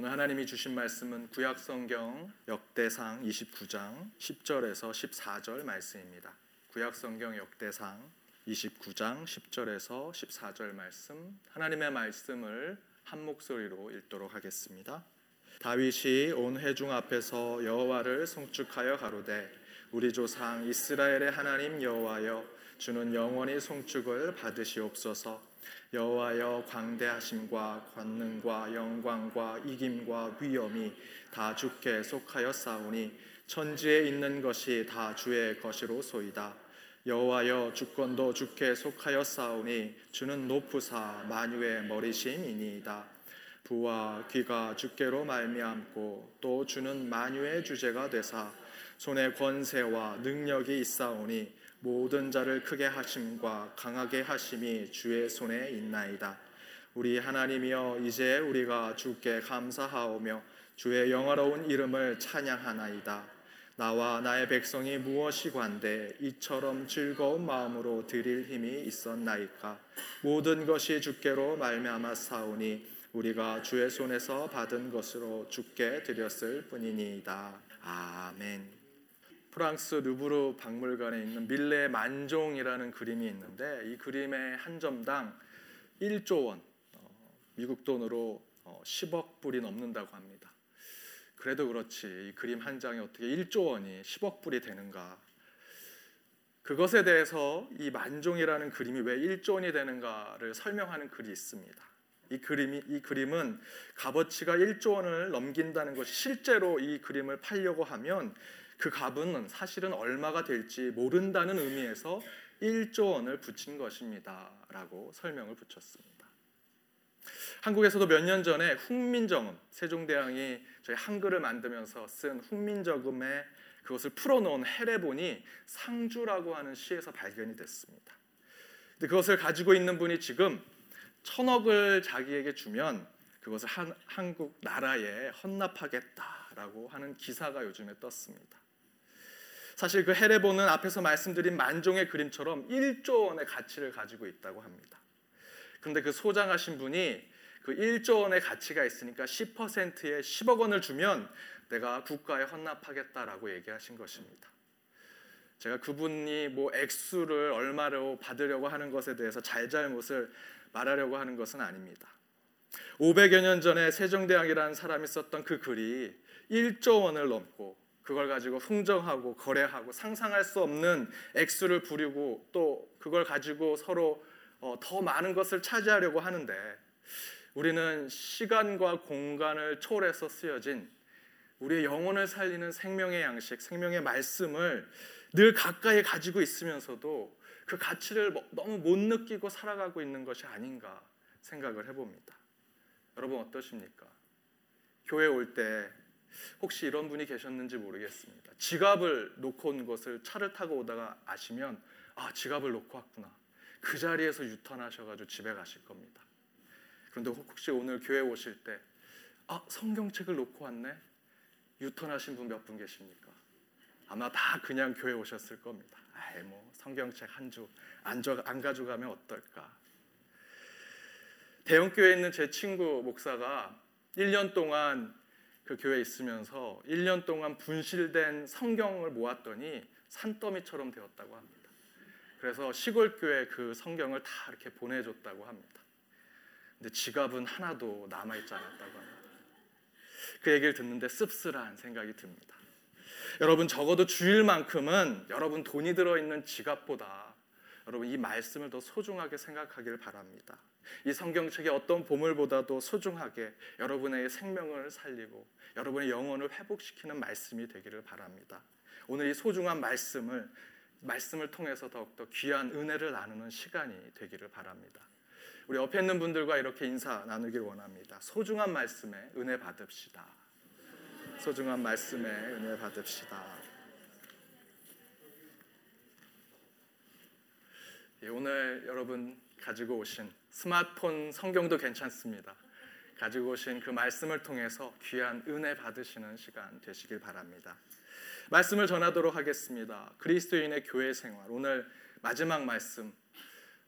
오늘 하나님이 주신 말씀은 구약 성경 역대상 29장 10절에서 14절 말씀입니다. 구약 성경 역대상 29장 10절에서 14절 말씀 하나님의 말씀을 한 목소리로 읽도록 하겠습니다. 다윗이 온 회중 앞에서 여호와를 송축하여 가로되 우리 조상 이스라엘의 하나님 여호와여 주는 영원히 송축을 받으시옵소서 여호와여 광대하심과 권능과 영광과 이김과 위엄이 다 주께 속하여 싸우니 천지에 있는 것이 다 주의 것이로 소이다. 여호와여 주권도 주께 속하여 싸우니 주는 높으사 만유의 머리심이니이다. 부와 귀가 주께로 말미암고 또 주는 만유의 주제가 되사 손에 권세와 능력이 있사오니 모든 자를 크게 하심과 강하게 하심이 주의 손에 있나이다. 우리 하나님이여 이제 우리가 주께 감사하오며 주의 영화로운 이름을 찬양하나이다. 나와 나의 백성이 무엇이 관대 이처럼 즐거운 마음으로 드릴 힘이 있었나이까 모든 것이 주께로 말미암아 사오니 우리가 주의 손에서 받은 것으로 주께 드렸을 뿐이니이다. 아멘. 프랑스 루브르 박물관에 있는 밀레 만종이라는 그림이 있는데 이 그림의 한 점당 1조 원, 어, 미국 돈으로 10억 어, 불이 넘는다고 합니다. 그래도 그렇지 이 그림 한 장에 어떻게 1조 원이 10억 불이 되는가? 그것에 대해서 이 만종이라는 그림이 왜 1조 원이 되는가를 설명하는 글이 있습니다. 이 그림이 이 그림은 값어치가 1조 원을 넘긴다는 것이 실제로 이 그림을 팔려고 하면 그 값은 사실은 얼마가 될지 모른다는 의미에서 1조 원을 붙인 것입니다라고 설명을 붙였습니다. 한국에서도 몇 년 전에 훈민정음 세종대왕이 저희 한글을 만들면서 쓴 훈민정음에 그것을 풀어놓은 해례본이 상주라고 하는 시에서 발견이 됐습니다. 근데 그것을 가지고 있는 분이 지금 천억을 자기에게 주면 그것을 한, 한국 나라에 헌납하겠다라고 하는 기사가 요즘에 떴습니다. 사실 그 헤레본은 앞에서 말씀드린 만종의 그림처럼 1조 원의 가치를 가지고 있다고 합니다. 그런데 그 소장하신 분이 그 1조 원의 가치가 있으니까 10%에 10억 원을 주면 내가 국가에 헌납하겠다라고 얘기하신 것입니다. 제가 그분이 뭐 액수를 얼마로 받으려고 하는 것에 대해서 잘잘못을 말하려고 하는 것은 아닙니다. 500여 년 전에 세종대왕이라는 사람이 썼던 그 글이 1조 원을 넘고 그걸 가지고 흥정하고 거래하고 상상할 수 없는 액수를 부리고 또 그걸 가지고 서로 어, 더 많은 것을 차지하려고 하는데 우리는 시간과 공간을 초월해서 쓰여진 우리의 영혼을 살리는 생명의 양식, 생명의 말씀을 늘 가까이 가지고 있으면서도 그 가치를 뭐, 너무 못 느끼고 살아가고 있는 것이 아닌가 생각을 해봅니다. 여러분 어떠십니까? 교회 올 때 혹시 이런 분이 계셨는지 모르겠습니다. 지갑을 놓고 온 것을 차를 타고 오다가 아시면 아 지갑을 놓고 왔구나. 그 자리에서 유턴하셔가지고 집에 가실 겁니다. 그런데 혹시 오늘 교회 오실 때 아, 성경책을 놓고 왔네? 유턴하신 분 몇분 계십니까? 아마 다 그냥 교회 오셨을 겁니다. 아이 뭐 성경책 한주안안 가져가면 어떨까? 대형 교회에 있는 제 친구 목사가 1년 동안 그 교회에 있으면서 1년 동안 분실된 성경을 모았더니 산더미처럼 되었다고 합니다. 그래서 시골 교회 그 성경을 다 이렇게 보내줬다고 합니다. 근데 지갑은 하나도 남아 있지 않았다고 합니다. 그 얘기를 듣는데 씁쓸한 생각이 듭니다. 여러분 적어도 주일만큼은 여러분 돈이 들어 있는 지갑보다 여러분 이 말씀을 더 소중하게 생각하길 바랍니다. 이 성경책의 어떤 보물보다도 소중하게 여러분의 생명을 살리고 여러분의 영혼을 회복시키는 말씀이 되기를 바랍니다. 오늘 이 소중한 말씀을 말씀을 통해서 더욱더 귀한 은혜를 나누는 시간이 되기를 바랍니다. 우리 옆에 있는 분들과 이렇게 인사 나누길 원합니다. 소중한 말씀에 은혜 받읍시다. 소중한 말씀에 은혜 받읍시다. 예, 오늘 여러분 가지고 오신 스마트폰 성경도 괜찮습니다. 가지고 오신 그 말씀을 통해서 귀한 은혜 받으시는 시간 되시길 바랍니다. 말씀을 전하도록 하겠습니다. 그리스도인의 교회 생활 오늘 마지막 말씀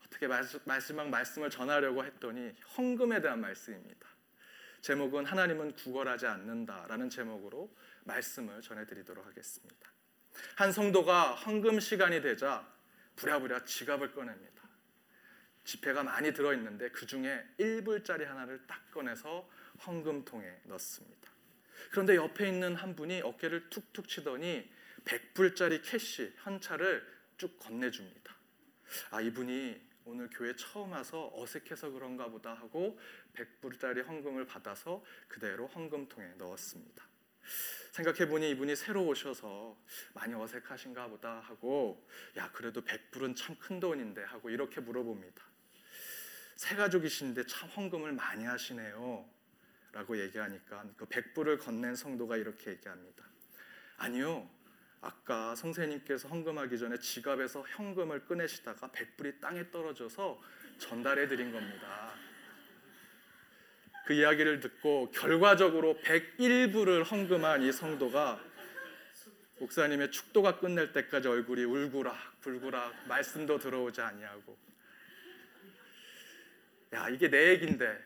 어떻게 마지막 말씀을 전하려고 했더니 헌금에 대한 말씀입니다. 제목은 하나님은 구걸하지 않는다라는 제목으로 말씀을 전해드리도록 하겠습니다. 한 성도가 헌금 시간이 되자 부랴부랴 지갑을 꺼냅니다. 지폐가 많이 들어있는데 그 중에 1불짜리 하나를 딱 꺼내서 헌금통에 넣습니다. 그런데 옆에 있는 한 분이 어깨를 툭툭 치더니 100불짜리 캐시 현찰을 쭉 건네줍니다. 아 이분이 오늘 교회 처음 와서 어색해서 그런가 보다 하고 100불짜리 헌금을 받아서 그대로 헌금통에 넣었습니다. 생각해 보니 이분이 새로 오셔서 많이 어색하신가 보다 하고 야 그래도 100불은 참 큰 돈인데 하고 이렇게 물어봅니다. 새 가족이신데 참 헌금을 많이 하시네요. 라고 얘기하니까 그 100불을 건넨 성도가 이렇게 얘기합니다. 아니요. 아까 성세님께서 헌금하기 전에 지갑에서 현금을 꺼내시다가 100불이 땅에 떨어져서 전달해 드린 겁니다. 그 이야기를 듣고 결과적으로 101불을 헌금한 이 성도가 목사님의 축도가 끝날 때까지 얼굴이 울구락 불구락 말씀도 들어오지 아니하고 야 이게 내 얘긴데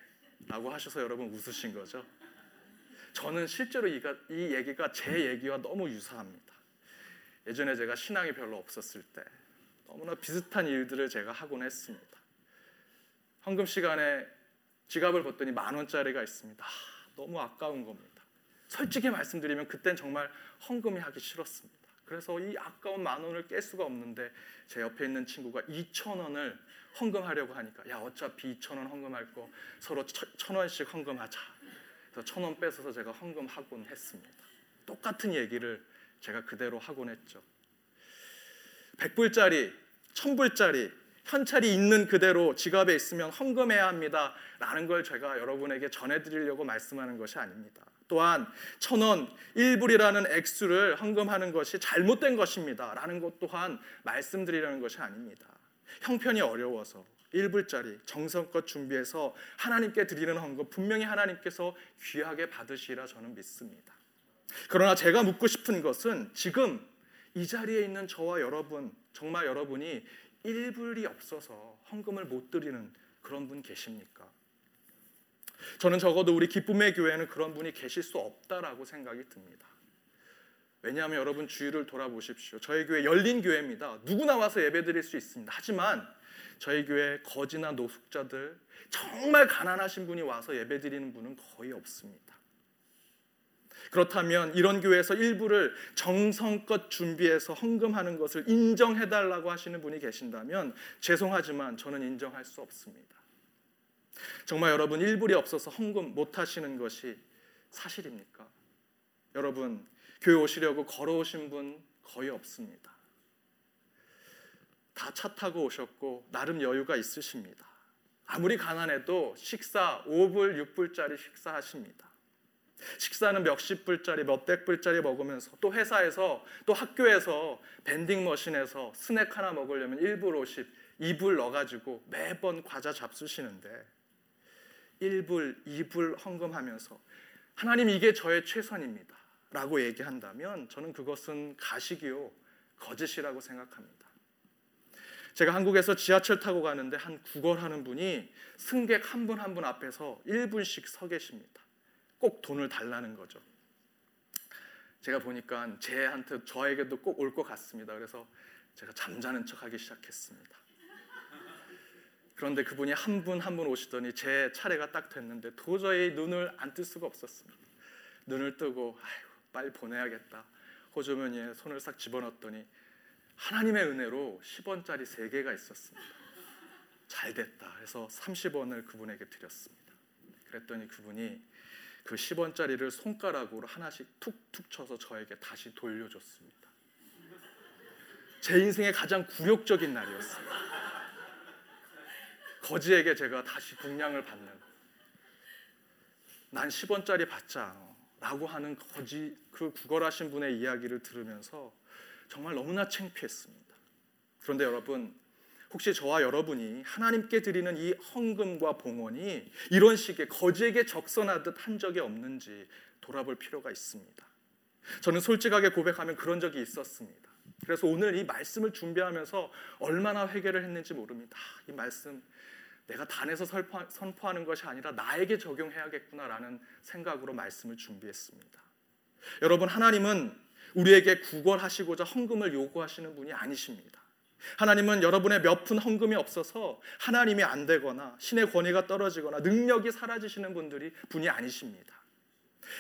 라고 하셔서 여러분 웃으신 거죠. 저는 실제로 이 얘기가 제 얘기와 너무 유사합니다. 예전에 제가 신앙이 별로 없었을 때 너무나 비슷한 일들을 제가 하곤 했습니다. 헌금 시간에 지갑을 봤더니 만 원짜리가 있습니다. 아, 너무 아까운 겁니다. 솔직히 말씀드리면 그땐 정말 헌금이 하기 싫었습니다. 그래서 이 아까운 만 원을 깰 수가 없는데 제 옆에 있는 친구가 2천 원을 헌금하려고 하니까 야 어차피 2천 원 헌금할 거 서로 천 원씩 헌금하자. 그래서 천 원 뺏어서 제가 헌금하곤 했습니다. 똑같은 얘기를 제가 그대로 하곤 했죠. 100불짜리, 1000불짜리 현찰이 있는 그대로 지갑에 있으면 헌금해야 합니다. 라는 걸 제가 여러분에게 전해드리려고 말씀하는 것이 아닙니다. 또한 천원 1불이라는 액수를 헌금하는 것이 잘못된 것입니다. 라는 것 또한 말씀드리려는 것이 아닙니다. 형편이 어려워서 1불짜리 정성껏 준비해서 하나님께 드리는 헌금 분명히 하나님께서 귀하게 받으시라 저는 믿습니다. 그러나 제가 묻고 싶은 것은 지금 이 자리에 있는 저와 여러분 정말 여러분이 1불이 없어서 헌금을 못 드리는 그런 분 계십니까? 저는 적어도 우리 기쁨의 교회는 그런 분이 계실 수 없다라고 생각이 듭니다. 왜냐하면 여러분 주위를 돌아보십시오. 저희 교회 열린 교회입니다. 누구나 와서 예배드릴 수 있습니다. 하지만 저희 교회 거지나 노숙자들 정말 가난하신 분이 와서 예배드리는 분은 거의 없습니다. 그렇다면 이런 교회에서 일부를 정성껏 준비해서 헌금하는 것을 인정해달라고 하시는 분이 계신다면 죄송하지만 저는 인정할 수 없습니다. 정말 여러분 일불이 없어서 헌금 못 하시는 것이 사실입니까? 여러분 교회 오시려고 걸어오신 분 거의 없습니다. 다 차 타고 오셨고 나름 여유가 있으십니다. 아무리 가난해도 식사 5불, 6불짜리 식사하십니다. 식사는 몇십 불짜리, 몇백 불짜리 먹으면서 또 회사에서 또 학교에서 밴딩 머신에서 스낵 하나 먹으려면 1불 50, 2불 넣어가지고 매번 과자 잡수시는데 1불, 2불 헌금하면서 하나님 이게 저의 최선입니다. 라고 얘기한다면 저는 그것은 가식이요. 거짓이라고 생각합니다. 제가 한국에서 지하철 타고 가는데 한 구걸하는 분이 승객 한 분 한 분 앞에서 1분씩 서 계십니다. 꼭 돈을 달라는 거죠. 제가 보니까 제한테 저에게도 꼭 올 것 같습니다. 그래서 제가 잠자는 척하기 시작했습니다. 그런데 그분이 한분 한 분 오시더니 제 차례가 딱 됐는데 도저히 눈을 안 뜰 수가 없었습니다. 눈을 뜨고 아이고 빨리 보내야겠다. 호주머니에 손을 싹 집어넣었더니 하나님의 은혜로 10원짜리 3개가 있었습니다. 잘 됐다 해서 30원을 그분에게 드렸습니다. 그랬더니 그분이 그 10원짜리를 손가락으로 하나씩 툭툭 쳐서 저에게 다시 돌려줬습니다. 제 인생의 가장 굴욕적인 날이었습니다. 거지에게 제가 다시 공양을 받는 난 10원짜리 받자 라고 하는 거지 그 구걸하신 분의 이야기를 들으면서 정말 너무나 창피했습니다. 그런데 여러분 혹시 저와 여러분이 하나님께 드리는 이 헌금과 봉헌이 이런 식의 거지에게 적선하듯 한 적이 없는지 돌아볼 필요가 있습니다. 저는 솔직하게 고백하면 그런 적이 있었습니다. 그래서 오늘 이 말씀을 준비하면서 얼마나 회개를 했는지 모릅니다. 이 말씀 내가 단에서 선포하는 것이 아니라 나에게 적용해야겠구나라는 생각으로 말씀을 준비했습니다. 여러분 하나님은 우리에게 구걸하시고자 헌금을 요구하시는 분이 아니십니다. 하나님은 여러분의 몇 푼 헌금이 없어서 하나님이 안 되거나 신의 권위가 떨어지거나 능력이 사라지시는 분들이 분이 아니십니다.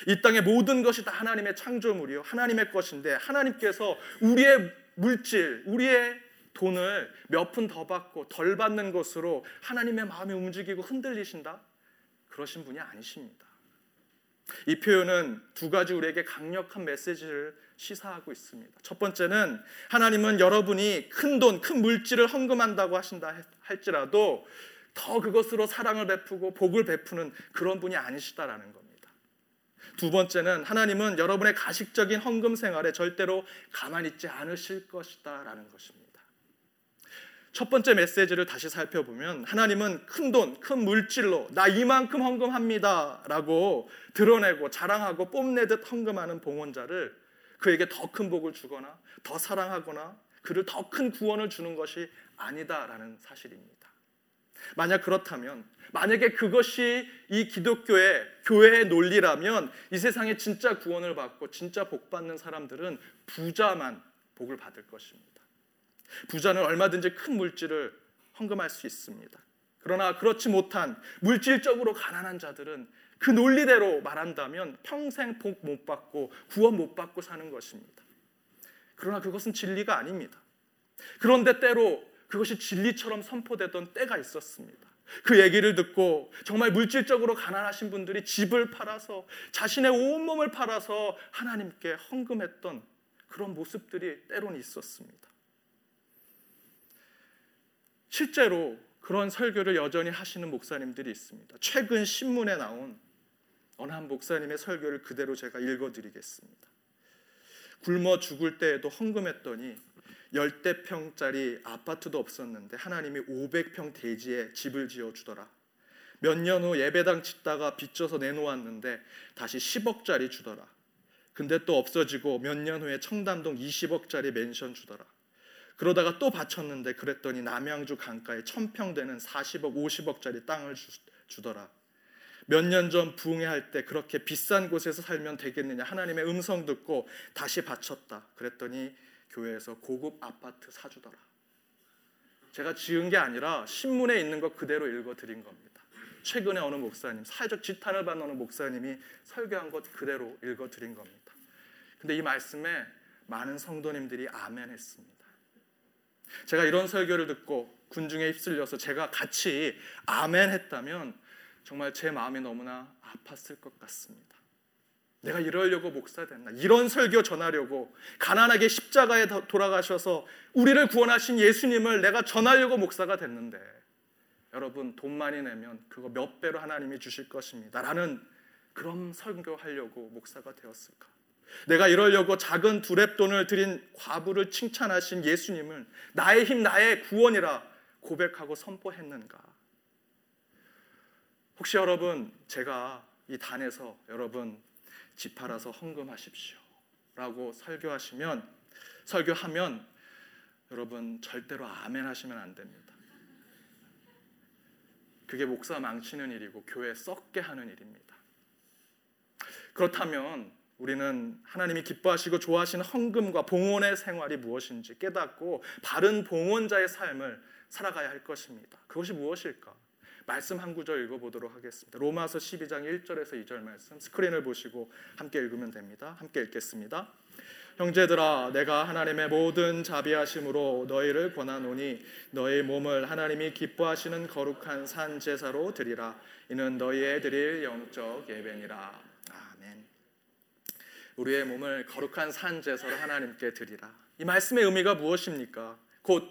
이 땅의 모든 것이 다 하나님의 창조물이요 하나님의 것인데 하나님께서 우리의 물질, 우리의 돈을 몇 푼 더 받고 덜 받는 것으로 하나님의 마음이 움직이고 흔들리신다? 그러신 분이 아니십니다. 이 표현은 두 가지 우리에게 강력한 메시지를 시사하고 있습니다. 첫 번째는 하나님은 여러분이 큰 돈, 큰 물질을 헌금한다고 하신다 할지라도 더 그것으로 사랑을 베푸고 복을 베푸는 그런 분이 아니시다라는 겁니다. 두 번째는 하나님은 여러분의 가식적인 헌금 생활에 절대로 가만히 있지 않으실 것이다라는 것입니다. 첫 번째 메시지를 다시 살펴보면 하나님은 큰 돈, 큰 물질로 나 이만큼 헌금합니다라고 드러내고 자랑하고 뽐내듯 헌금하는 봉헌자를 그에게 더 큰 복을 주거나 더 사랑하거나 그를 더 큰 구원을 주는 것이 아니다라는 사실입니다. 만약 그렇다면 만약에 그것이 이 기독교의 교회의 논리라면 이 세상에 진짜 구원을 받고 진짜 복 받는 사람들은 부자만 복을 받을 것입니다. 부자는 얼마든지 큰 물질을 헌금할 수 있습니다. 그러나 그렇지 못한 물질적으로 가난한 자들은 그 논리대로 말한다면 평생 복 못 받고 구원 못 받고 사는 것입니다. 그러나 그것은 진리가 아닙니다. 그런데 때로 그것이 진리처럼 선포되던 때가 있었습니다. 그 얘기를 듣고 정말 물질적으로 가난하신 분들이 집을 팔아서 자신의 온몸을 팔아서 하나님께 헌금했던 그런 모습들이 때로는 있었습니다. 실제로 그런 설교를 여전히 하시는 목사님들이 있습니다. 최근 신문에 나온 어느 한 목사님의 설교를 그대로 제가 읽어드리겠습니다. 굶어 죽을 때에도 헌금했더니 열대 평짜리 아파트도 없었는데 하나님이 500평 대지에 집을 지어 주더라. 몇 년 후 예배당 짓다가 빚져서 내놓았는데 다시 10억짜리 주더라. 근데 또 없어지고 몇 년 후에 청담동 20억짜리 맨션 주더라. 그러다가 또 바쳤는데 그랬더니 남양주 강가에 천평 되는 40억, 50억짜리 땅을 주, 더라 몇 년 전 부흥회 때 그렇게 비싼 곳에서 살면 되겠느냐 하나님의 음성 듣고 다시 바쳤다. 그랬더니 교회에서 고급 아파트 사주더라. 제가 지은 게 아니라 신문에 있는 것 그대로 읽어 드린 겁니다. 최근에 어느 목사님, 사회적 지탄을 받는 어느 목사님이 설교한 것 그대로 읽어 드린 겁니다. 근데 이 말씀에 많은 성도님들이 아멘 했습니다. 제가 이런 설교를 듣고 군중에 휩쓸려서 제가 같이 아멘 했다면 정말 제 마음이 너무나 아팠을 것 같습니다. 내가 이러려고 목사 됐나? 이런 설교 전하려고 가난하게 십자가에 돌아가셔서 우리를 구원하신 예수님을 내가 전하려고 목사가 됐는데 여러분 돈 많이 내면 그거 몇 배로 하나님이 주실 것입니다. 라는 그런 설교하려고 목사가 되었을까? 내가 이러려고 작은 두랩돈을 드린 과부를 칭찬하신 예수님을 나의 힘, 나의 구원이라 고백하고 선포했는가? 혹시 여러분 제가 이 단에서 여러분 집 팔아서 헌금하십시오. 라고 설교하시면 설교하면 여러분 절대로 아멘 하시면 안 됩니다. 그게 목사 망치는 일이고 교회 썩게 하는 일입니다. 그렇다면 우리는 하나님이 기뻐하시고 좋아하시는 헌금과 봉헌의 생활이 무엇인지 깨닫고 바른 봉헌자의 삶을 살아가야 할 것입니다. 그것이 무엇일까? 말씀 한 구절 읽어보도록 하겠습니다. 로마서 12장 1절에서 2절 말씀 스크린을 보시고 함께 읽으면 됩니다. 함께 읽겠습니다. 형제들아 내가 하나님의 모든 자비하심으로 너희를 권하노니 너희 몸을 하나님이 기뻐하시는 거룩한 산 제사로 드리라 이는 너희의 드릴 영적 예배니라 우리의 몸을 거룩한 산 제사로 하나님께 드리라. 이 말씀의 의미가 무엇입니까? 곧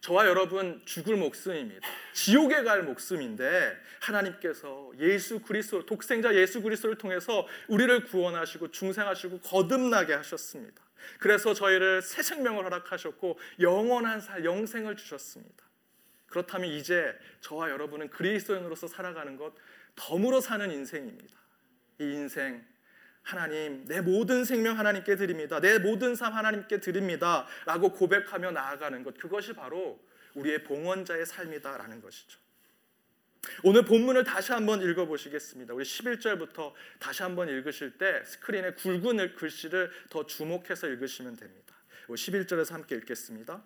저와 여러분 죽을 목숨입니다. 지옥에 갈 목숨인데 하나님께서 예수 그리스도 독생자 예수 그리스도를 통해서 우리를 구원하시고 중생하시고 거듭나게 하셨습니다. 그래서 저희를 새 생명을 허락하셨고 영원한 살 영생을 주셨습니다. 그렇다면 이제 저와 여러분은 그리스도인으로서 살아가는 것 덤으로 사는 인생입니다. 이 인생 하나님, 내 모든 생명 하나님께 드립니다. 내 모든 삶 하나님께 드립니다. 라고 고백하며 나아가는 것. 그것이 바로 우리의 봉헌자의 삶이다라는 것이죠. 오늘 본문을 다시 한번 읽어보시겠습니다. 우리 11절부터 다시 한번 읽으실 때 스크린에 굵은 글씨를 더 주목해서 읽으시면 됩니다. 11절에서 함께 읽겠습니다.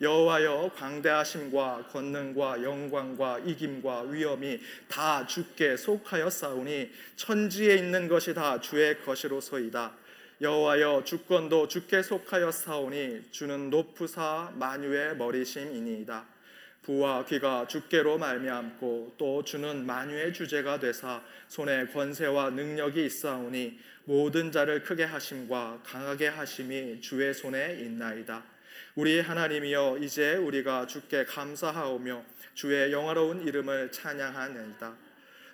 여호와여 광대하심과 권능과 영광과 이김과 위엄이 다 주께 속하였사오니 천지에 있는 것이 다 주의 것이로소이다. 여호와여 주권도 주께 속하였사오니 주는 높으사 만유의 머리심이니이다. 부와 귀가 주께로 말미암고 또 주는 만유의 주제가 되사 손에 권세와 능력이 있사오니 모든 자를 크게 하심과 강하게 하심이 주의 손에 있나이다. 우리 하나님이여 이제 우리가 주께 감사하오며 주의 영화로운 이름을 찬양하나이다.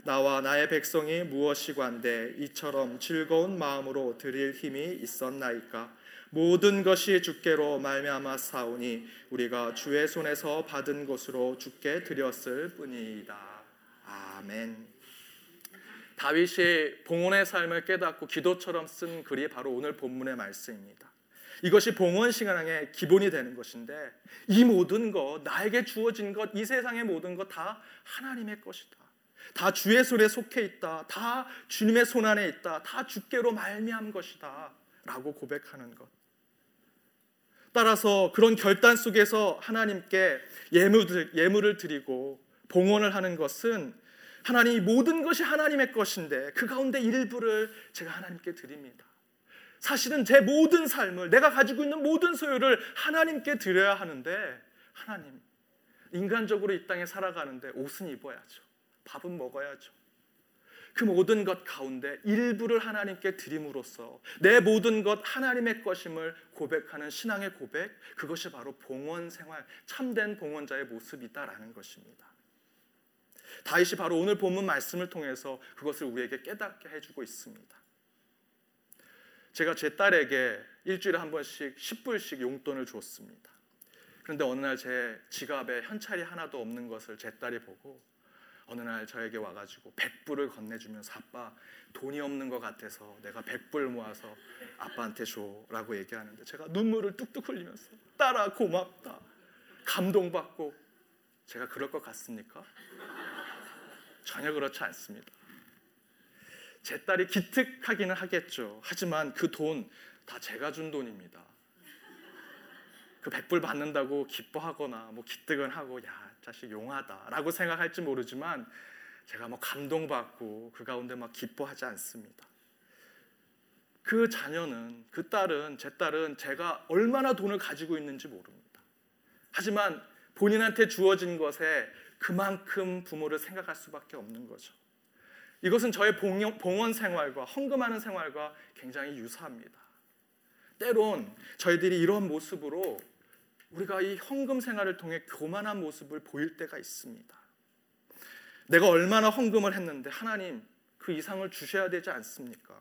나와 나의 백성이 무엇이관데 이처럼 즐거운 마음으로 드릴 힘이 있었나이까 모든 것이 주께로 말미암아 사오니 우리가 주의 손에서 받은 것으로 주께 드렸을 뿐이다. 아멘. 다윗이 봉헌의 삶을 깨닫고 기도처럼 쓴 글이 바로 오늘 본문의 말씀입니다. 이것이 봉헌 신앙의 기본이 되는 것인데 이 모든 것 나에게 주어진 것 이 세상의 모든 것 다 하나님의 것이다. 다 주의 손에 속해 있다. 다 주님의 손 안에 있다. 다 주께로 말미암 것이다. 라고 고백하는 것. 따라서 그런 결단 속에서 하나님께 예물을, 예물을 드리고 봉헌을 하는 것은 하나님 모든 것이 하나님의 것인데 그 가운데 일부를 제가 하나님께 드립니다. 사실은 제 모든 삶을 내가 가지고 있는 모든 소유를 하나님께 드려야 하는데 하나님 인간적으로 이 땅에 살아가는데 옷은 입어야죠. 밥은 먹어야죠. 그 모든 것 가운데 일부를 하나님께 드림으로써 내 모든 것 하나님의 것임을 고백하는 신앙의 고백 그것이 바로 봉헌 생활 참된 봉헌자의 모습이다라는 것입니다. 다윗이 바로 오늘 본문 말씀을 통해서 그것을 우리에게 깨닫게 해주고 있습니다. 제가 제 딸에게 일주일에 한 번씩 10불씩 용돈을 줬습니다. 그런데 어느 날 제 지갑에 현찰이 하나도 없는 것을 제 딸이 보고 어느 날 저에게 와가지고 100불을 건네주면서 아빠 돈이 없는 것 같아서 내가 100불 모아서 아빠한테 줘라고 얘기하는데 제가 눈물을 뚝뚝 흘리면서 딸아 고맙다 감동받고 제가 그럴 것 같습니까? 전혀 그렇지 않습니다. 제 딸이 기특하기는 하겠죠. 하지만 그 돈 다 제가 준 돈입니다. 그 100불 받는다고 기뻐하거나 뭐 기특은 하고 야 자식 용하다라고 생각할지 모르지만 제가 뭐 감동받고 그 가운데 막 기뻐하지 않습니다. 그 자녀는 그 딸은 제 딸은 제가 얼마나 돈을 가지고 있는지 모릅니다. 하지만 본인한테 주어진 것에 그만큼 부모를 생각할 수밖에 없는 거죠. 이것은 저의 봉헌 생활과 헌금하는 생활과 굉장히 유사합니다. 때론 저희들이 이런 모습으로 우리가 이 헌금 생활을 통해 교만한 모습을 보일 때가 있습니다. 내가 얼마나 헌금을 했는데 하나님 그 이상을 주셔야 되지 않습니까?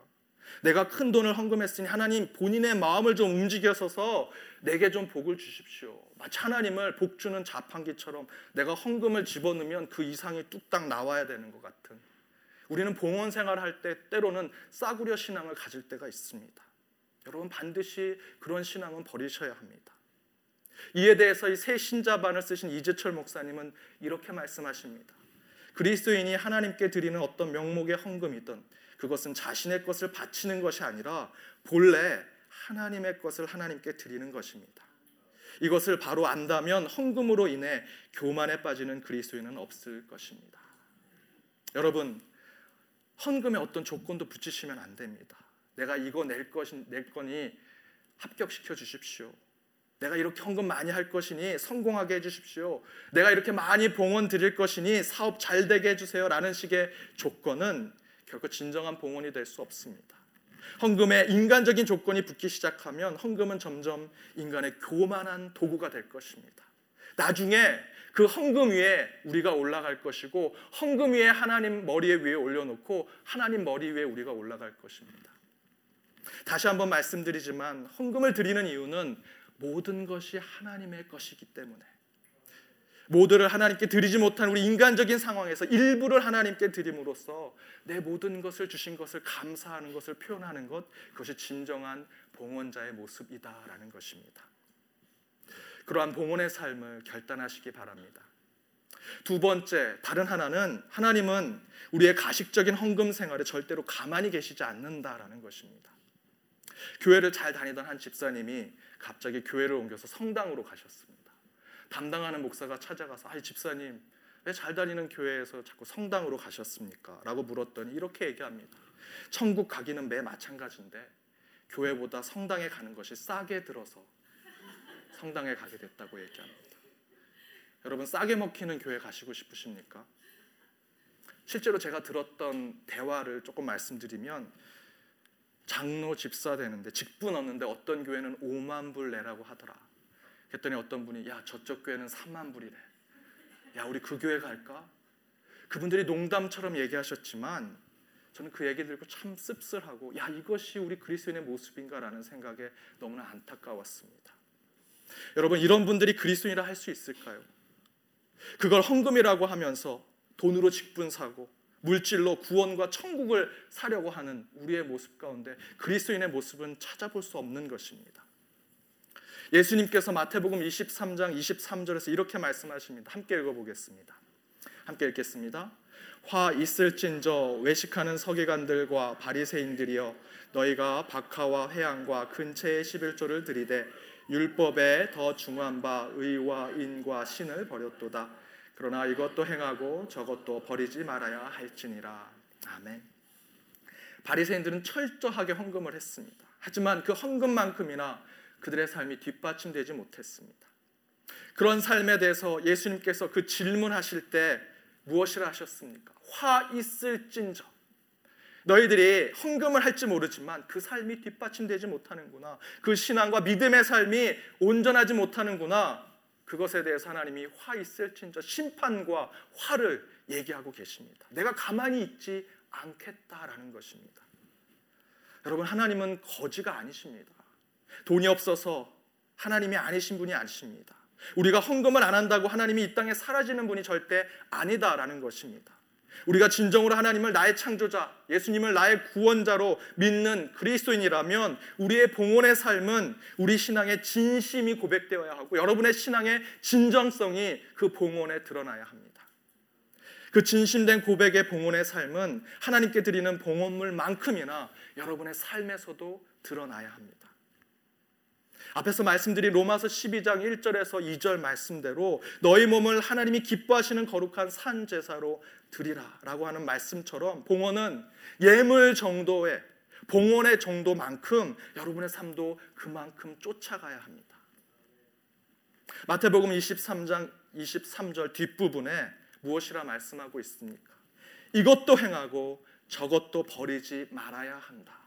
내가 큰 돈을 헌금했으니 하나님 본인의 마음을 좀 움직여서서 내게 좀 복을 주십시오. 마치 하나님을 복 주는 자판기처럼 내가 헌금을 집어넣으면 그 이상이 뚝딱 나와야 되는 것 같은 우리는 봉헌 생활을 할때 때로는 싸구려 신앙을 가질 때가 있습니다. 여러분 반드시 그런 신앙은 버리셔야 합니다. 이에 대해서 이 새 신자반을 쓰신 이재철 목사님은 이렇게 말씀하십니다. 그리스도인이 하나님께 드리는 어떤 명목의 헌금이든 그것은 자신의 것을 바치는 것이 아니라 본래 하나님의 것을 하나님께 드리는 것입니다. 이것을 바로 안다면 헌금으로 인해 교만에 빠지는 그리스도인은 없을 것입니다. 여러분, 헌금에 어떤 조건도 붙이시면 안 됩니다. 내가 이거 낼 것이 낼 거니 합격시켜 주십시오. 내가 이렇게 헌금 많이 할 것이니 성공하게 해주십시오. 내가 이렇게 많이 봉헌 드릴 것이니 사업 잘 되게 해주세요 라는 식의 조건은 결코 진정한 봉헌이 될 수 없습니다. 헌금에 인간적인 조건이 붙기 시작하면 헌금은 점점 인간의 교만한 도구가 될 것입니다. 나중에 그 헌금 위에 우리가 올라갈 것이고 헌금 위에 하나님 머리 위에 올려놓고 하나님 머리 위에 우리가 올라갈 것입니다. 다시 한번 말씀드리지만 헌금을 드리는 이유는 모든 것이 하나님의 것이기 때문에 모두를 하나님께 드리지 못한 우리 인간적인 상황에서 일부를 하나님께 드림으로써 내 모든 것을 주신 것을 감사하는 것을 표현하는 것 그것이 진정한 봉헌자의 모습이다라는 것입니다. 그러한 봉헌의 삶을 결단하시기 바랍니다. 두 번째, 다른 하나는 하나님은 우리의 가식적인 헌금 생활에 절대로 가만히 계시지 않는다라는 것입니다. 교회를 잘 다니던 한 집사님이 갑자기 교회를 옮겨서 성당으로 가셨습니다. 담당하는 목사가 찾아가서 아 집사님 왜 잘 다니는 교회에서 자꾸 성당으로 가셨습니까? 라고 물었더니 이렇게 얘기합니다. 천국 가기는 매 마찬가지인데 교회보다 성당에 가는 것이 싸게 들어서 성당에 가게 됐다고 얘기합니다. 여러분 싸게 먹히는 교회 가시고 싶으십니까? 실제로 제가 들었던 대화를 조금 말씀드리면 장로 집사 되는데 직분 얻는데 어떤 교회는 5만 불 내라고 하더라. 그랬더니 어떤 분이 야 저쪽 교회는 3만 불이래. 야 우리 그 교회 갈까? 그분들이 농담처럼 얘기하셨지만 저는 그 얘기 들고 참 씁쓸하고 야 이것이 우리 그리스도인의 모습인가라는 생각에 너무나 안타까웠습니다. 여러분 이런 분들이 그리스도인이라 할 수 있을까요? 그걸 헌금이라고 하면서 돈으로 직분 사고 물질로 구원과 천국을 사려고 하는 우리의 모습 가운데 그리스도인의 모습은 찾아볼 수 없는 것입니다. 예수님께서 마태복음 23장 23절에서 이렇게 말씀하십니다. 함께 읽어보겠습니다. 함께 읽겠습니다. 화 있을진저 외식하는 서기관들과 바리새인들이여 너희가 박하와 회양과 근처의 11조를 들이되 율법에 더 중한 바 의와 인과 신을 버렸도다. 그러나 이것도 행하고 저것도 버리지 말아야 할지니라. 아멘. 바리새인들은 철저하게 헌금을 했습니다. 하지만 그 헌금만큼이나 그들의 삶이 뒷받침되지 못했습니다. 그런 삶에 대해서 예수님께서 그 질문하실 때 무엇이라 하셨습니까? 화 있을진저 너희들이 헌금을 할지 모르지만 그 삶이 뒷받침되지 못하는구나. 그 신앙과 믿음의 삶이 온전하지 못하는구나. 그것에 대해서 하나님이 화 있을진저 심판과 화를 얘기하고 계십니다. 내가 가만히 있지 않겠다라는 것입니다. 여러분 하나님은 거지가 아니십니다. 돈이 없어서 하나님이 아니신 분이 아니십니다. 우리가 헌금을 안 한다고 하나님이 이 땅에 사라지는 분이 절대 아니다라는 것입니다. 우리가 진정으로 하나님을 나의 창조자, 예수님을 나의 구원자로 믿는 그리스도인이라면 우리의 봉헌의 삶은 우리 신앙의 진심이 고백되어야 하고 여러분의 신앙의 진정성이 그 봉헌에 드러나야 합니다. 그 진심된 고백의 봉헌의 삶은 하나님께 드리는 봉헌물만큼이나 여러분의 삶에서도 드러나야 합니다. 앞에서 말씀드린 로마서 12장 1절에서 2절 말씀대로 너희 몸을 하나님이 기뻐하시는 거룩한 산 제사로 드리라라고 하는 말씀처럼 봉헌은 예물 정도의 봉헌의 정도만큼 여러분의 삶도 그만큼 쫓아가야 합니다. 마태복음 23장 23절 뒷부분에 무엇이라 말씀하고 있습니까? 이것도 행하고 저것도 버리지 말아야 한다.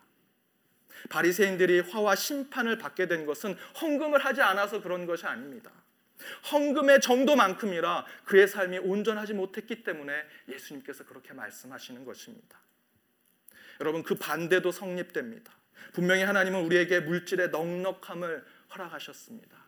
바리새인들이 화와 심판을 받게 된 것은 헌금을 하지 않아서 그런 것이 아닙니다. 헌금의 정도만큼이라 그의 삶이 온전하지 못했기 때문에 예수님께서 그렇게 말씀하시는 것입니다. 여러분 그 반대도 성립됩니다. 분명히 하나님은 우리에게 물질의 넉넉함을 허락하셨습니다.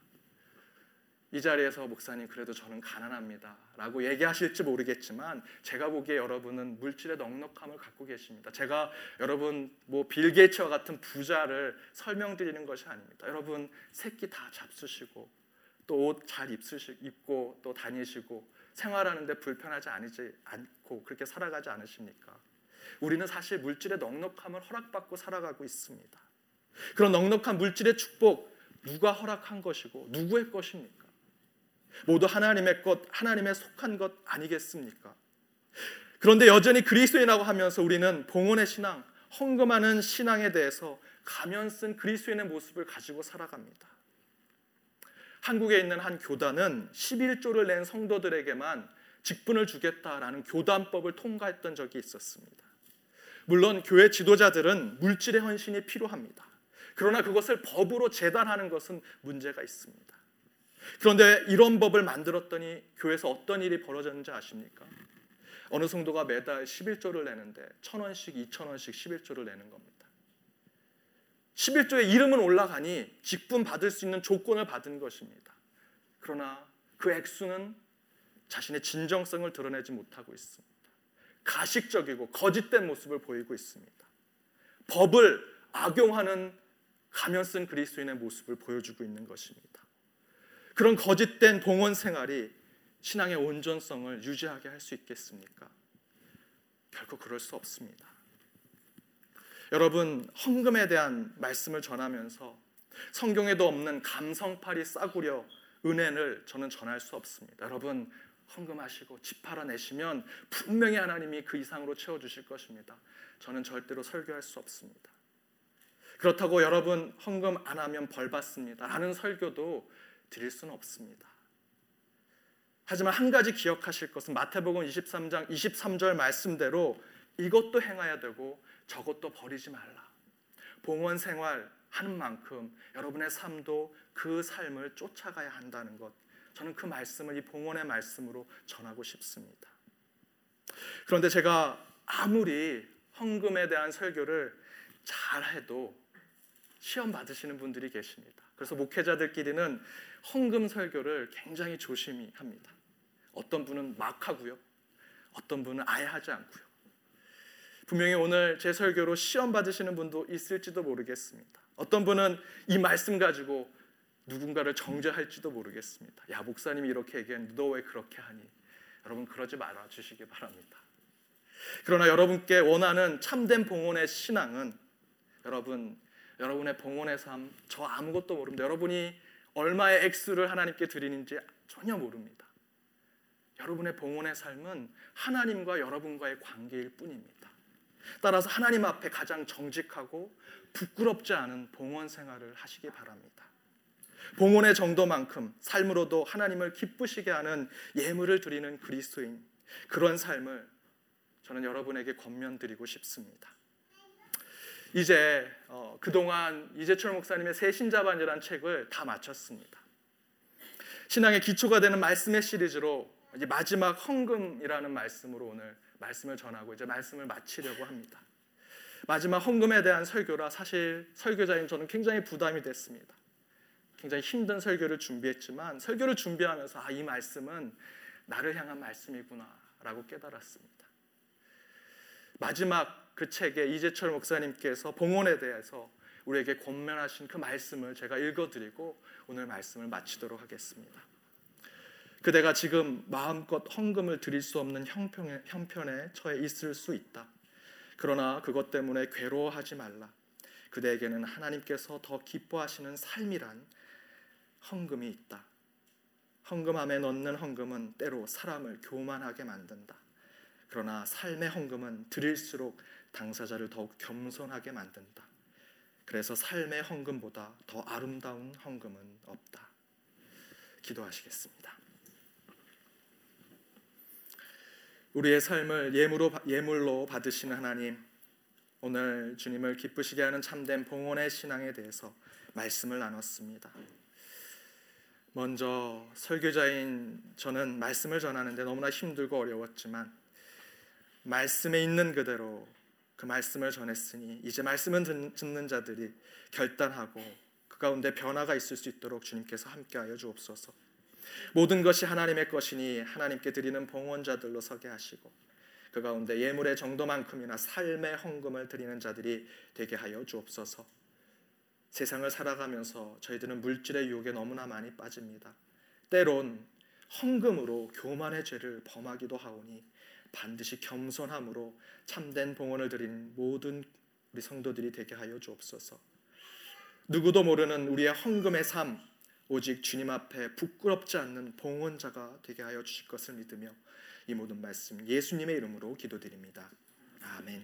이 자리에서 목사님 그래도 저는 가난합니다. 라고 얘기하실지 모르겠지만 제가 보기에 여러분은 물질의 넉넉함을 갖고 계십니다. 제가 여러분 뭐 빌게이츠와 같은 부자를 설명드리는 것이 아닙니다. 여러분 새끼 다 잡수시고 또 옷 잘 입고 또 다니시고 생활하는데 불편하지 않지 않고 그렇게 살아가지 않으십니까? 우리는 사실 물질의 넉넉함을 허락받고 살아가고 있습니다. 그런 넉넉한 물질의 축복 누가 허락한 것이고 누구의 것입니까? 모두 하나님의 것, 하나님의 속한 것 아니겠습니까? 그런데 여전히 그리스도인이라고 하면서 우리는 봉헌의 신앙, 헌금하는 신앙에 대해서 가면 쓴 그리스도인의 모습을 가지고 살아갑니다. 한국에 있는 한 교단은 11조를 낸 성도들에게만 직분을 주겠다라는 교단법을 통과했던 적이 있었습니다. 물론 교회 지도자들은 물질의 헌신이 필요합니다. 그러나 그것을 법으로 재단하는 것은 문제가 있습니다. 그런데 이런 법을 만들었더니 교회에서 어떤 일이 벌어졌는지 아십니까? 어느 성도가 매달 11조를 내는데 천 원씩, 이천 원씩 11조를 내는 겁니다. 11조에 이름은 올라가니 직분 받을 수 있는 조건을 받은 것입니다. 그러나 그 액수는 자신의 진정성을 드러내지 못하고 있습니다. 가식적이고 거짓된 모습을 보이고 있습니다. 법을 악용하는 가면 쓴 그리스도인의 모습을 보여주고 있는 것입니다. 그런 거짓된 봉헌 생활이 신앙의 온전성을 유지하게 할 수 있겠습니까? 결코 그럴 수 없습니다. 여러분 헌금에 대한 말씀을 전하면서 성경에도 없는 감성팔이 싸구려 은혜를 저는 전할 수 없습니다. 여러분 헌금하시고 집 팔아내시면 분명히 하나님이 그 이상으로 채워주실 것입니다. 저는 절대로 설교할 수 없습니다. 그렇다고 여러분 헌금 안 하면 벌 받습니다. 라는 설교도 드릴 수는 없습니다. 하지만 한 가지 기억하실 것은 마태복음 23장 23절 말씀대로 이것도 행해야 되고 저것도 버리지 말라. 봉헌 생활 하는 만큼 여러분의 삶도 그 삶을 쫓아가야 한다는 것. 저는 그 말씀을 이 봉헌의 말씀으로 전하고 싶습니다. 그런데 제가 아무리 헌금에 대한 설교를 잘 해도 시험 받으시는 분들이 계십니다. 그래서 목회자들끼리는 헌금 설교를 굉장히 조심히 합니다. 어떤 분은 막 하고요. 어떤 분은 아예 하지 않고요. 분명히 오늘 제 설교로 시험 받으시는 분도 있을지도 모르겠습니다. 어떤 분은 이 말씀 가지고 누군가를 정죄할지도 모르겠습니다. 야, 목사님이 이렇게 얘기했는데 너 왜 그렇게 하니? 여러분 그러지 말아 주시기 바랍니다. 그러나 여러분께 원하는 참된 봉헌의 신앙은 여러분 여러분의 봉헌의 삶 저 아무것도 모릅니다. 여러분이 얼마의 액수를 하나님께 드리는지 전혀 모릅니다. 여러분의 봉헌의 삶은 하나님과 여러분과의 관계일 뿐입니다. 따라서 하나님 앞에 가장 정직하고 부끄럽지 않은 봉헌 생활을 하시기 바랍니다. 봉헌의 정도만큼 삶으로도 하나님을 기쁘시게 하는 예물을 드리는 그리스도인 그런 삶을 저는 여러분에게 권면드리고 싶습니다. 이제 어, 그동안 이재철 목사님의 새 신자반이라는 책을 다 마쳤습니다. 신앙의 기초가 되는 말씀의 시리즈로 이제 마지막 헌금이라는 말씀으로 오늘 말씀을 전하고 이제 말씀을 마치려고 합니다. 마지막 헌금에 대한 설교라 사실 설교자인 저는 굉장히 부담이 됐습니다. 굉장히 힘든 설교를 준비했지만 설교를 준비하면서 아, 이 말씀은 나를 향한 말씀이구나라고 깨달았습니다. 마지막 그 책에 이재철 목사님께서 봉헌에 대해서 우리에게 권면하신 그 말씀을 제가 읽어드리고 오늘 말씀을 마치도록 하겠습니다. 그대가 지금 마음껏 헌금을 드릴 수 없는 형편에, 형편에 처해 있을 수 있다. 그러나 그것 때문에 괴로워하지 말라. 그대에게는 하나님께서 더 기뻐하시는 삶이란 헌금이 있다. 헌금함에 넣는 헌금은 때로 사람을 교만하게 만든다. 그러나 삶의 헌금은 드릴수록 당사자를 더욱 겸손하게 만든다. 그래서 삶의 헌금보다 더 아름다운 헌금은 없다. 기도하시겠습니다. 우리의 삶을 예물로, 예물로 받으시는 하나님, 오늘 주님을 기쁘시게 하는 참된 봉헌의 신앙에 대해서 말씀을 나눴습니다. 먼저 설교자인 저는 말씀을 전하는데 너무나 힘들고 어려웠지만 말씀에 있는 그대로 그 말씀을 전했으니 이제 말씀을 듣는 자들이 결단하고 그 가운데 변화가 있을 수 있도록 주님께서 함께하여 주옵소서. 모든 것이 하나님의 것이니 하나님께 드리는 봉헌자들로 서게 하시고 그 가운데 예물의 정도만큼이나 삶의 헌금을 드리는 자들이 되게 하여 주옵소서. 세상을 살아가면서 저희들은 물질의 유혹에 너무나 많이 빠집니다. 때론 헌금으로 교만의 죄를 범하기도 하오니 반드시 겸손함으로 참된 봉헌을 드리는 모든 우리 성도들이 되게 하여 주옵소서. 누구도 모르는 우리의 헌금의 삶 오직 주님 앞에 부끄럽지 않는 봉헌자가 되게 하여 주실 것을 믿으며 이 모든 말씀 예수님의 이름으로 기도드립니다. 아멘.